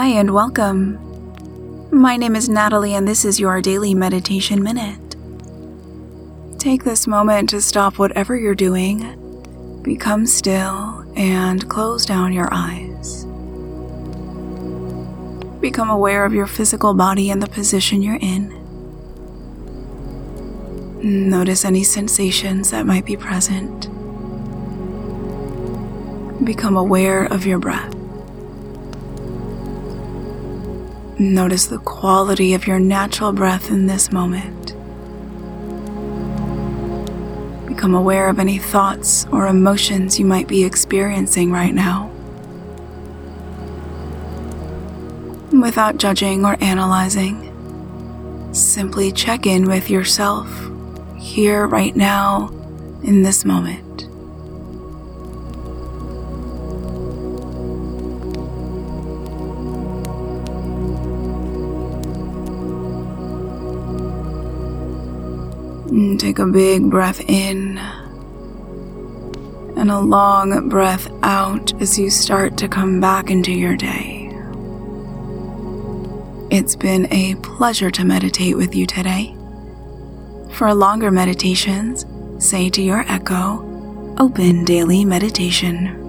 Hi, and welcome. My name is Natalie, and this is your daily meditation minute. Take this moment to stop whatever you're doing, become still, and close down your eyes. Become aware of your physical body and the position you're in. Notice any sensations that might be present. Become aware of your breath. Notice the quality of your natural breath in this moment. Become aware of any thoughts or emotions you might be experiencing right now. Without judging or analyzing, simply check in with yourself here, right now, in this moment. Take a big breath in and a long breath out as you start to come back into your day. It's been a pleasure to meditate with you today. For longer meditations, say to your echo, Open Daily Meditation.